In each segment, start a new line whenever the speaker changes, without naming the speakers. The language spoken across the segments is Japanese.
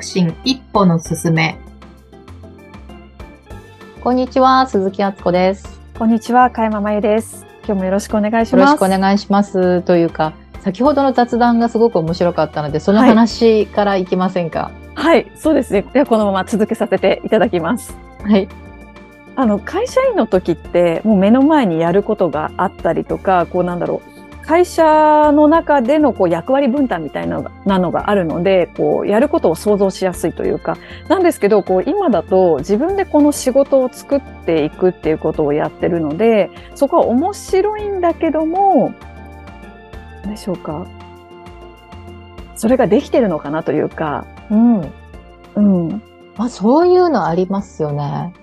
促進一歩の進め。
こんにちは、鈴木敦子です。
こんにちは、かやままゆです。今日もよろしくお願いし
よろ
ます。
しくお願いします。というか、先ほどの雑談がすごく面白かったので、その話からいきませんか？
はい、そうですね。ではこのまま続けさせていただきます。
はい。
あの会社員の時ってもう目の前にやることがあったりとか、こうなんだろう。会社の中でのこう役割分担みたいなのがなのがあるので、こうやることを想像しやすいというか、なんですけど、こう今だと自分でこの仕事を作っていくっていうことをやってるので、そこは面白いんだけども、何でしょうか。それができてるのかなというか、
うん。
うん。
まあ、そういうのありますよね。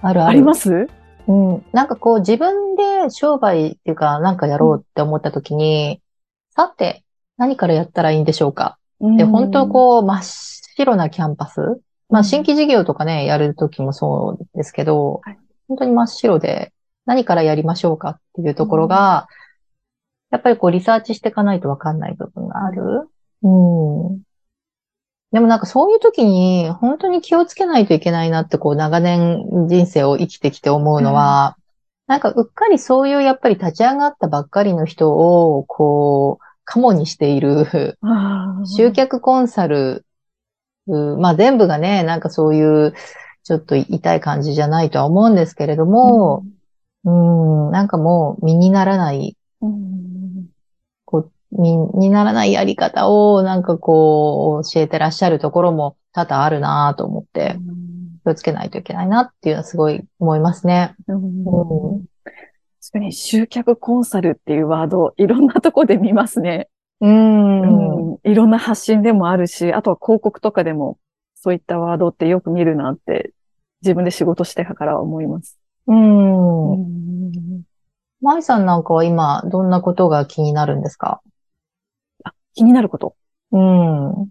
ある。あ
ります？
うん。なんかこう、自分で商売っていうか、なんかやろうって思った時に、さて、何からやったらいいんでしょうか？で、本当こう、真っ白なキャンパス？まあ、新規事業とかね、やる時もそうですけど、
はい
本当に真っ白で、何からやりましょうかっていうところが、やっぱりこう、リサーチしていかないとわかんない部分がある。うん。でもなんかそういう時に、本当に気をつけないといけないなって、こう、長年人生を生きてきて思うのは、なんかうっかりそういうやっぱり立ち上がったばっかりの人を、こう、カモにしている、集客コンサル、うまあ全部がね、なんかそういう、ちょっと痛い感じじゃないとは思うんですけれども、うん、なんかもう身にならない、
うん
こう、身にならないやり方をなんかこう、教えてらっしゃるところも多々あるなと思って、気をつけないといけないなっていうのはすごい思いますね。
うん
うん
確かに集客コンサルっていうワード、いろんなとこで見ますね。
うん。
うんいろんな発信でもあるし、あとは広告とかでも、そういったワードってよく見るなって、自分で仕事してから思います。
うん。
うん
舞さんなんかは今、どんなことが気になるんですか？
気になること？
うん。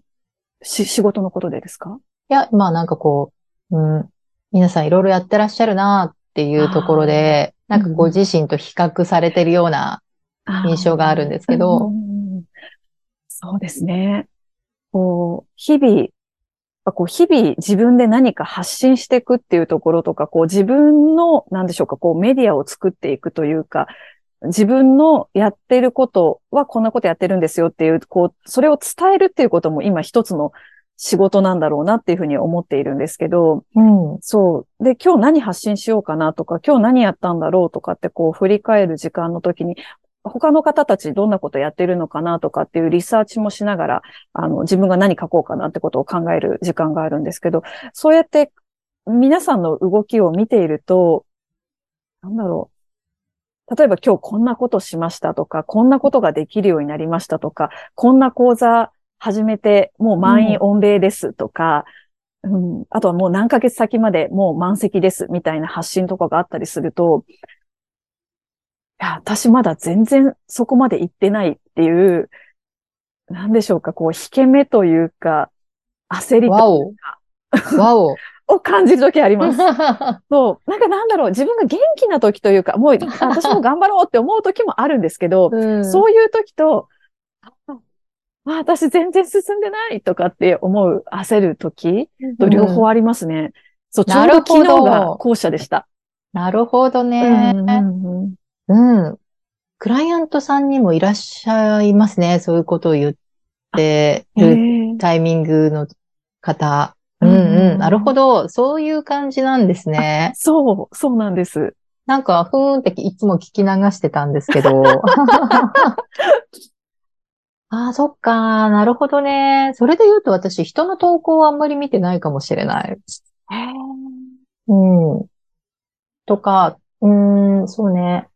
し、仕事のことでですか？
いや、まあなんかこう、うん、皆さんいろいろやってらっしゃるなっていうところで、なんかこう
うん。
自身と比較されてるような印象があるんですけど。
う、ん。そうですね。こう、日々、こう日々自分で何か発信していくっていうところとか、こう自分の、なんでしょうか、こうメディアを作っていくというか、自分のやってることはこんなことやってるんですよっていう、こう、それを伝えるっていうことも今一つの仕事なんだろうなっていうふうに思っているんですけど、
うん。
そう。で、今日何発信しようかなとか、今日何やったんだろうとかってこう振り返る時間の時に、他の方たちどんなことやってるのかなとかっていうリサーチもしながら、あの、自分が何書こうかなってことを考える時間があるんですけど、そうやって皆さんの動きを見ていると、なんだろう。例えば今日こんなことしましたとか、こんなことができるようになりましたとか、こんな講座始めてもう満員御礼ですとか、うん、あとはもう何ヶ月先までもう満席ですみたいな発信とかがあったりすると、いや、私まだ全然そこまで行ってないっていう、なんでしょうか、こう、引け目というか、焦り
わお。わお。
を感じるときあります。そう。なんかなんだろう、自分が元気な時というか、もう、あ私も頑張ろうって思う時もあるんですけど、
うん
そういう時と、あ、あ私全然進んでないとかって思う、焦る時と両方ありますね。そう、ちょうど昨日が後者でした。
なるほどね。
うんうん
うん。クライアントさんにもいらっしゃいますね。そういうことを言ってる
ー
タイミングの方。う
うんん
うん。
うん
なるほど。そういう感じなんですね。
そう、そうなんです。
なんか、ふーんっていつも聞き流してたんですけど。ああ、そっか。なるほどね。それで言うと私、人の投稿はあんまり見てないかもしれない。うん。とか、うーん、そうね。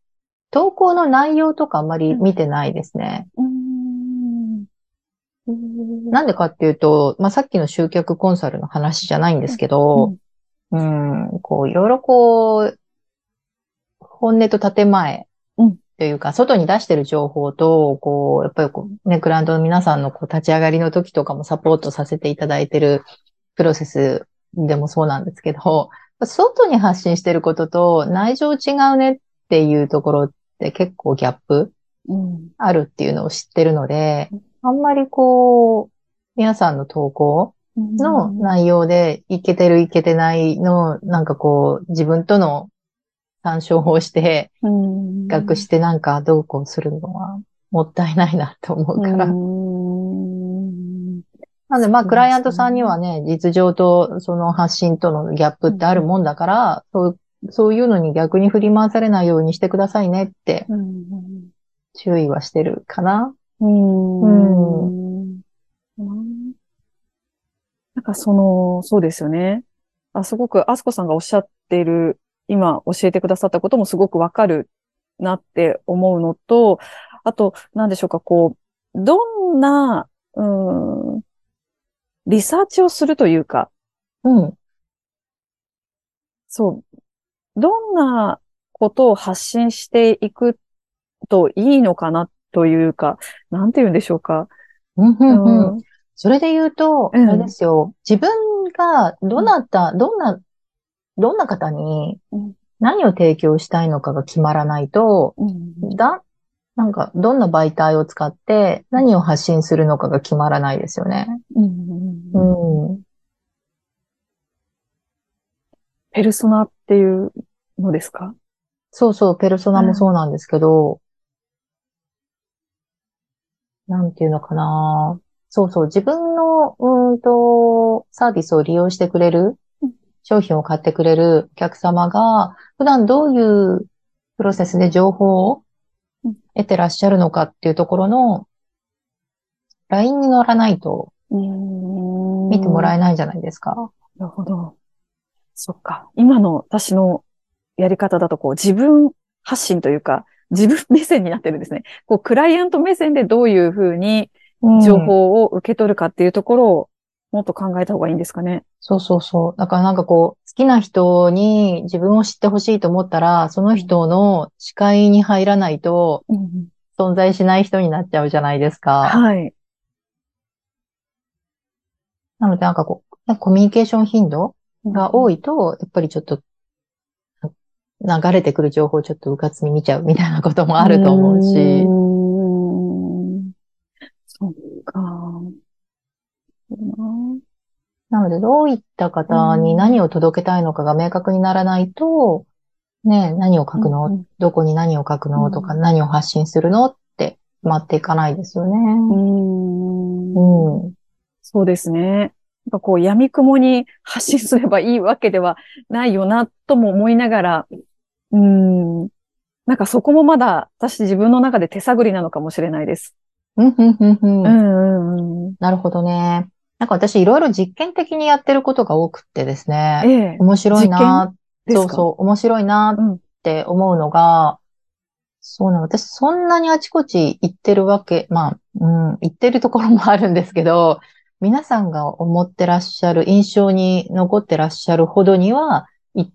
投稿の内容とかあんまり見てないですね。
うん
なんでかっていうと、まあ、さっきの集客コンサルの話じゃないんですけど、うん、こう、いろいろこう、本音と建前
うん。
というか、外に出してる情報と、こう、やっぱりこう、ね、クライアントの皆さんのこう立ち上がりの時とかもサポートさせていただいてるプロセスでもそうなんですけど、外に発信してることと内情違うねっていうところって結構ギャップ
うん。
あるっていうのを知ってるので、あんまりこう、皆さんの投稿の内容で、いけてるいけてないの、なんかこう、自分との参照をして、
うん。
比較してなんかどうこうするのはもったいないなと思うから。
うん。
なので、まあ、クライアントさんにはね、実情とその発信とのギャップってあるもんだから、そう、そういうのに逆に振り回されないようにしてくださいねって
うん。
注意はしてるかな。
うん
うん
なんかその、そうですよね。あ、すごく、あすこさんがおっしゃっている、今教えてくださったこともすごくわかるなって思うのと、あと、なんでしょうか、こう、どんな、うん、リサーチをするというか、
うん。
そう、どんなことを発信していくといいのかなというか、なんて言うんでしょうか。
うんうんうん
うん
それで言うと、あ
うん
れですよ。自分がどなた、どんな、どんな方に
うん
何を提供したいのかが決まらないと、
うん
だ、なんか、どんな媒体を使って何を発信するのかが決まらないですよね。
うん
うん。
ペルソナっていうのですか？
そうそう、ペルソナもそうなんですけど、なんていうのかな。そうそう、自分の、うーんと、サービスを利用してくれる
うん、
商品を買ってくれるお客様が、普段どういうプロセスで情報を
うん
得てらっしゃるのかっていうところの、ラインに乗らないと見
見
てもらえ。
ない
じゃないですか。
なるほど。そっか。今の私のやり方だと、こう、自分発信というか、自分目線になってるんですね。こう、クライアント目線でどういうふうに情
うん
報を受け取るかっていうところを、もっと考えた方がいいんですかね。
そうそうそう。だからなんかこう、好きな人に自分を知ってほしいと思ったら、その人の視界に入らないと存在しない人になっちゃうじゃないですか。
はい。
なのでなんかこう、コミュニケーション頻度が多
い。
いと、やっぱりちょっと、流れてくる情報をちょっとうかつに見ちゃうみたいなこともあると思うし。
う。そっか。うん
なので、どういった方に何を届けたいのかが明確にならないと、ね、何を書くの、
うん
どこに何を書くのとか、
うん
何を発信するのって決まっていかないですよね。
うん
うん。
そうですね。なんかこう、闇雲に発信すればいいわけではないよな、とも思いながら、うん。なんかそこもまだ私自分の中で手探りなのかもしれないです。
うん、うん、うん、うん。
うんうんうん。
なるほどね。なんか私いろいろ実験的にやってることが多くってですね。
ええ。
面白いな、そうそう、面白いな
うん
って思うのが、そうね、私そんなにあちこち行ってるわけ、まあ、うん、行ってるところもあるんですけど、皆さんが思ってらっしゃる、印象に残ってらっしゃるほどには、い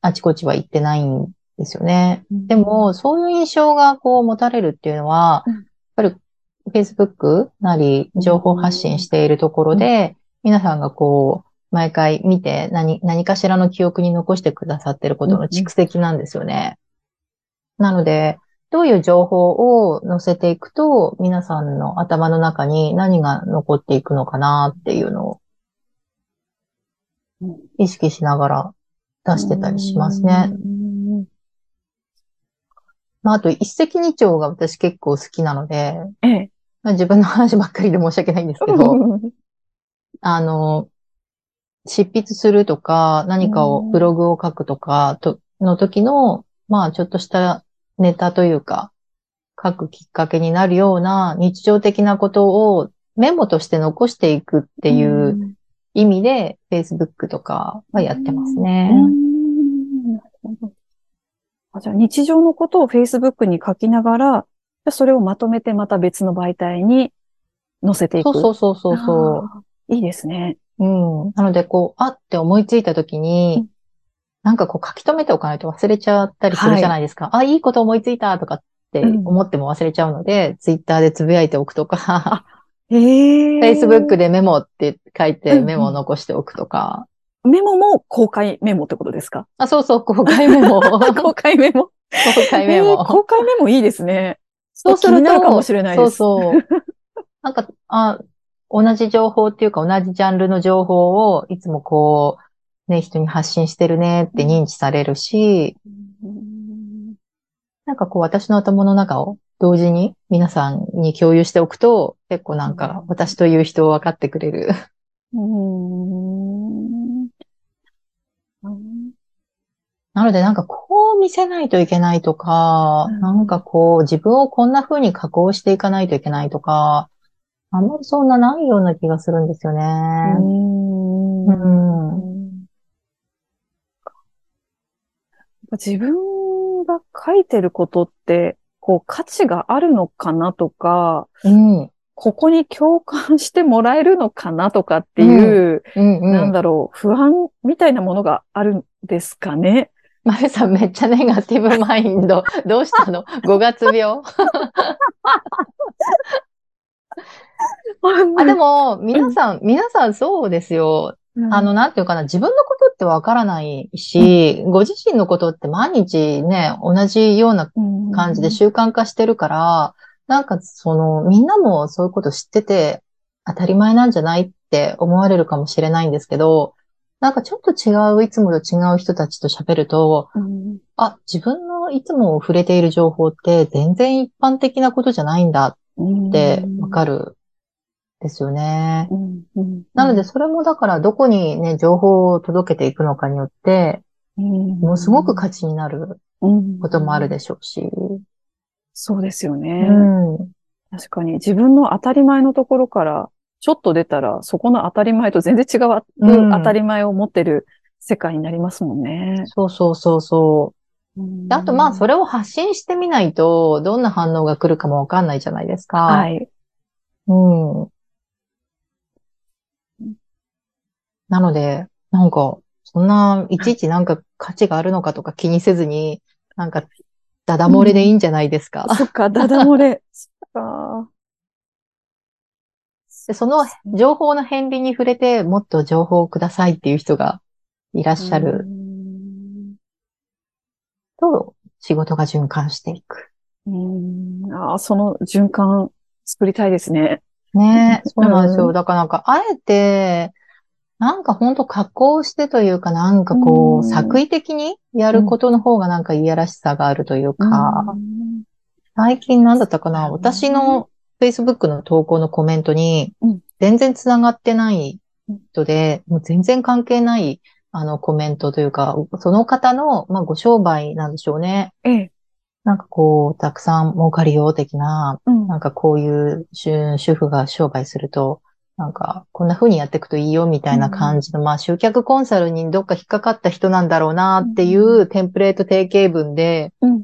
あちこちは行ってないんですよね。でも、そういう印象がこう持たれるっていうのは、
うん
やっぱり Facebook なり情報発信しているところで、皆さんがこう、毎回見て何、何かしらの記憶に残してくださってることの蓄積なんですよね。なので、どういう情報を載せていくと、皆さんの頭の中に何が残っていくのかなっていうのを
うん
意識しながら出してたりしますね。
うん。
まあ、あと一石二鳥が私結構好きなので、
ええ。
まあ自分の話ばっかりで申し訳ないんですけど、あの、執筆するとか、何かを、
うん
ブログを書くとか、と、の時の、まあちょっとしたネタというか、書くきっかけになるような日常的なことをメモとして残していくっていう意味で、Facebook とかはやってますね。
うんあじゃあ日常のことを Facebook に書きながら、それをまとめてまた別の媒体に載せていく。
そうそうそうそう
いいですね。
うん。なので、こう、あって思いついたとき
う
に
ん、
なんかこう書き留めておかないと忘れちゃったりするじゃないですか。あ、いいこと思いついたとかって
うん
思っても忘れちゃうので、ツイッターでつぶやいておくとか、
へえ。
Facebook でメモって書い
うん
て
うん
メモを残しておくとか。
メモも公開メモってことですか？
あ、そうそう、公開メモ。公
公開メモ。
開メ
えー
モ。
公開メモいいですね。
そうすると、
気になるかもしれないです
そうそう。なんか、あ、同じ情報っていうか同じジャンルの情報をいつもこう、ね、人に発信してるねって認知されるし、なんかこう私の頭の中を同時に皆さんに共有しておくと、結構なんか私という人を分かってくれる。
うん
なのでなんかこう見せないといけないとか、
うん
なんかこう自分をこんな風に加工していかないといけないとか、あんまりそんなないような気がするんですよね。うん
自分が書いてることって、こう価値があるのかなとか、
うん。
ここに共感してもらえるのかなとかっていう、
うんうん。
なんだろう、不安みたいなものがあるんですかね。
まゆさんめっちゃネガティブマインド。どうしたの ?5 月病？あ、でも、皆さん、皆さんそうですよ。あの、なんていうかな、自分のことってわからないし、ご自身のことって毎日ね、同じような感じで習慣化してるから、なんかその、みんなもそういうこと知ってて当たり前なんじゃないって思われるかもしれないんですけど、なんかちょっと違う、いつもと違う人たちと喋ると、
うん
あ、自分のいつも触れている情報って全然一般的なことじゃないんだってわかるですよね。
うんうん
なので、それもだからどこにね、情報を届けていくのかによって、ものすごく価値になることもあるでしょうし。
そうですよ
う
ね。
ん。
確かに自分の当たり前のところからちょっと出たら、そこの当たり前と全然違う
うん
当たり前を持ってる世界になりますもんね。
そうそうそうそう。であとまあ、そ
れ、
れを発信してみないと、どんな反応が来るかもわかんないじゃないですか。
はい。
うん。なので、なんか、そんな、いちいちなんか価値があるのかとか気にせずに、なんか、ダダ漏れでいいんじゃないですか。
そっか、ダダ漏れ。そっか。
で、その情報の片鱗に触れて、もっと情報をくださいっていう人がいらっしゃる
うん
と、仕事が循環していく。
うん。ああ、その循環作りたいですね。
ねえ、そうなんですよ。
うん
だからなんか、あえて、なんかほんと加工してというかなんかこう、
うん
作為的にやることの方がなんかいやらしさがあるというか、
うん
最近なんだったかな
うん
私の Facebook の投稿のコメントに
うん、
全然繋がってない人で、もう全然関係ないあのコメントというか、その方の、まあ、ご商売なんでしょうね。
ええ。
なんかこう、たくさん儲かるよ的な、
うん。
なんかこういう主主婦が商売すると、なんかこんな風にやっていくといいよみたいな感じの、まあ集客コンサルにどっか引っかかった人なんだろうなっていうテンプレート定型文で、
うん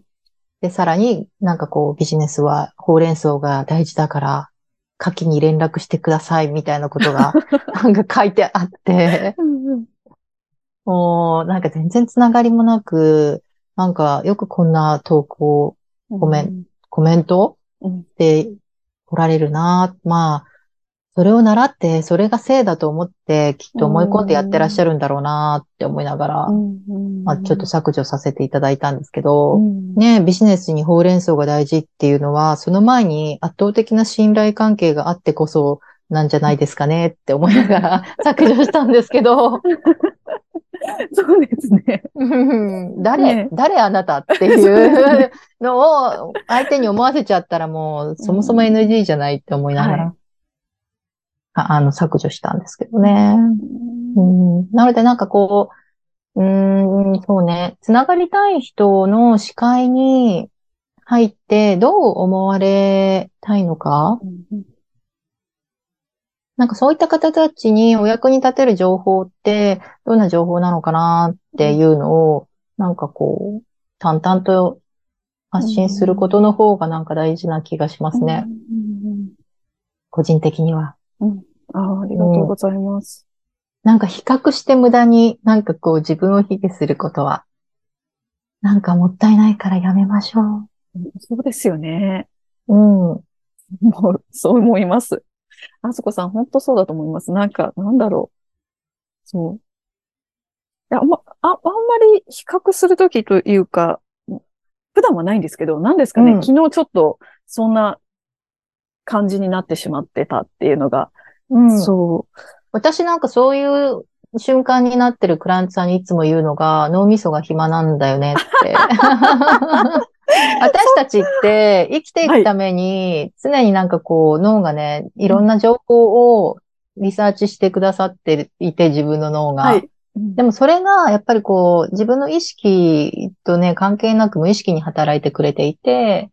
で、さらになんかこうビジネスはほうれん草が大事だから、下記に連絡してくださいみたいなことが なんか書いてあって、
うん
もうなんか全然つながりもなく、なんかよくこんな投稿、ごめん。コメント
うん
で来られるな。まあ、それを習って、それがせいだと思って、きっと思い込んでやってらっしゃるんだろうなって思いながら、まあ、ちょっと削除させていただいたんですけど、ね、ビジネスにほうれん草が大事っていうのは、その前に圧倒的な信頼関係があってこそなんじゃないですかねって思いながら 削除したんですけど、
そうですね。
うん。誰、
ね。
誰あなたっていうのを 相手に思わせちゃったらもうそもそも NG じゃないって思いながら、
はい
ああの削除したんですけどね。うん、なのでなんかこう、うーん、そうね、つながりたい人の視界に入ってどう思われたいのか？なんかそういった方たちにお役に立てる情報ってどんな情報なのかなっていうのを、なんかこう、淡々と発信することの方がなんか大事な気がしますね。個人的には。
ああ、ありがとうございます。
なんか比較して無駄になんかこう自分を卑下することは、なんかもったいないからやめましょ
そうですよね。
う。うん。
もう、そう思います。あそこさん、本当そうだと思います。なんか、なんだろう。そう。いや、ま、あ、あんまり比較するときというか、普段はないんですけど、何ですかね、
うん
昨日ちょっと、そんな感じになってしまってたっていうのが
うん。
そ
私なんかそういう瞬間になってるクラントさんにいつも言うのが、脳みそが暇なんだよねって。私たちって生きていくために、常になんかこう脳がね、いろんな情報をリサーチしてくださっていて、自分の脳
う。
が。
はい。
でもそれがやっぱりこう自分の意識とね、関係なく無意識に働いてくれていて、で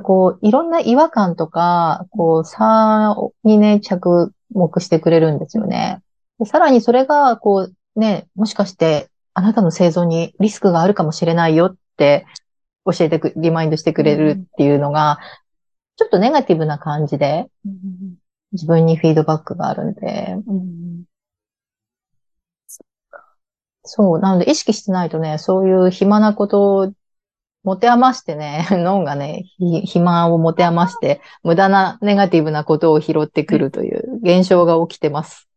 こういろんな違和感とか、こう差にね、着目してくれるんですよね。でさらにそれがこうね、もしかしてあなたの生存にリスクがあるかもしれないよって教えてく、リマインドしてくれるっていうのが、ちょっとネガティブな感じで
うん
自分にフィードバックがあるんで、
うん
そう。なので意識してないとね、そういう暇なことを持て余してね、脳がね、ひ暇を持て余して、無駄なネガティブなことを拾ってくるという現象が起きてます。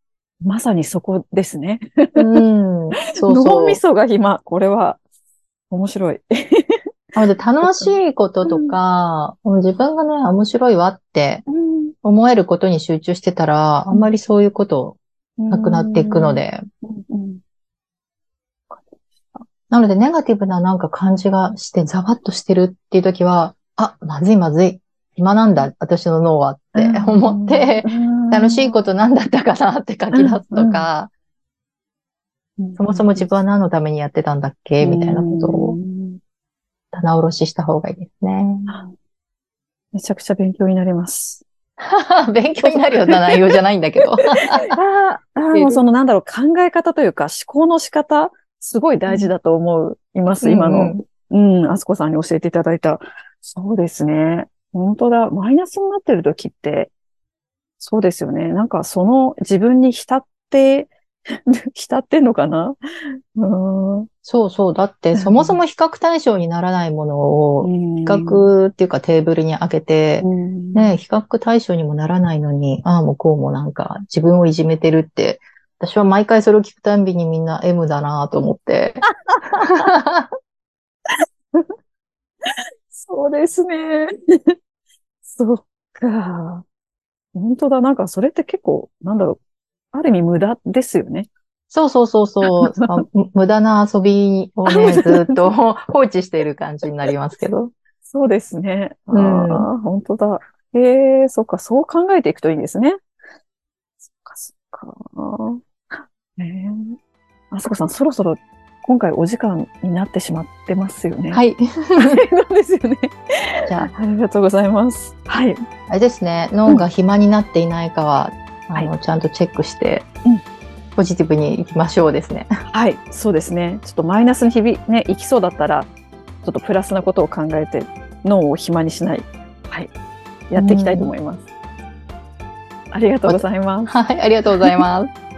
まさにそこですね。
うん。そうそう
脳み。そが暇。これは面白い。
なので楽しいこととか、自分がね、面白いわって思えることに集中してたら、あんまりそういうことなくなっていくので、なので、ネガティブななんか感じがして、ざわっとしてるっていう時は、あ、まずいまずい。暇なんだ、私の脳はって思って、楽しいことなんだったかなって書き出すとか、そもそも自分は何のためにやってたんだっけみたいなことを
うん
棚卸しした方がいいですね。
めちゃくちゃ勉強になります。
勉強になるような内容じゃないんだけど。
ああ、もうそのなんだろう、考え方というか思考の仕方、すごい大事だと思います、今の。うん、あすこさんに教えていただいた。そうですね。本当だ。マイナスになってる時って、そうですよね。なんかその自分に浸って、浸ってんのかな？うん。
そうそう。だって、そもそも比較対象にならないものを、比較っていうかテーブルに開けて、
うん
ね、比較対象にもならないのに、ああもこうもなんか自分をいじめてるって、私は毎回それを聞くたんびにみんな M だなと思って。
そうですね。そっか。本当だ。なんかそれって結構、なんだろう。ある意味無駄ですよね。
そうそうそうそう。無駄な遊びをね、ずっと放置している感じになりますけど。
そうですね。あ
うん
あ、本当だ。ええそっか、そう考えていくといいんですね。そっか、そっか。ええあそこさん、そろそろ今回お時間になってしまってますよね。。
はい い。
そうですよね。
じゃ
ありがとうございます。はい。
あ、あれですね、脳が暇になっていないかは、
はい
あの、ちゃんとチェックして
うん、
ポジティブに行きましょうですね。
はい。そうですね。ちょっとマイナスに日々ね、行きそうだったら、ちょっとプラスなことを考えて、脳を暇にしない。はい。やっていきたいと思います。ありがとうございます。
はい、ありがとうございます。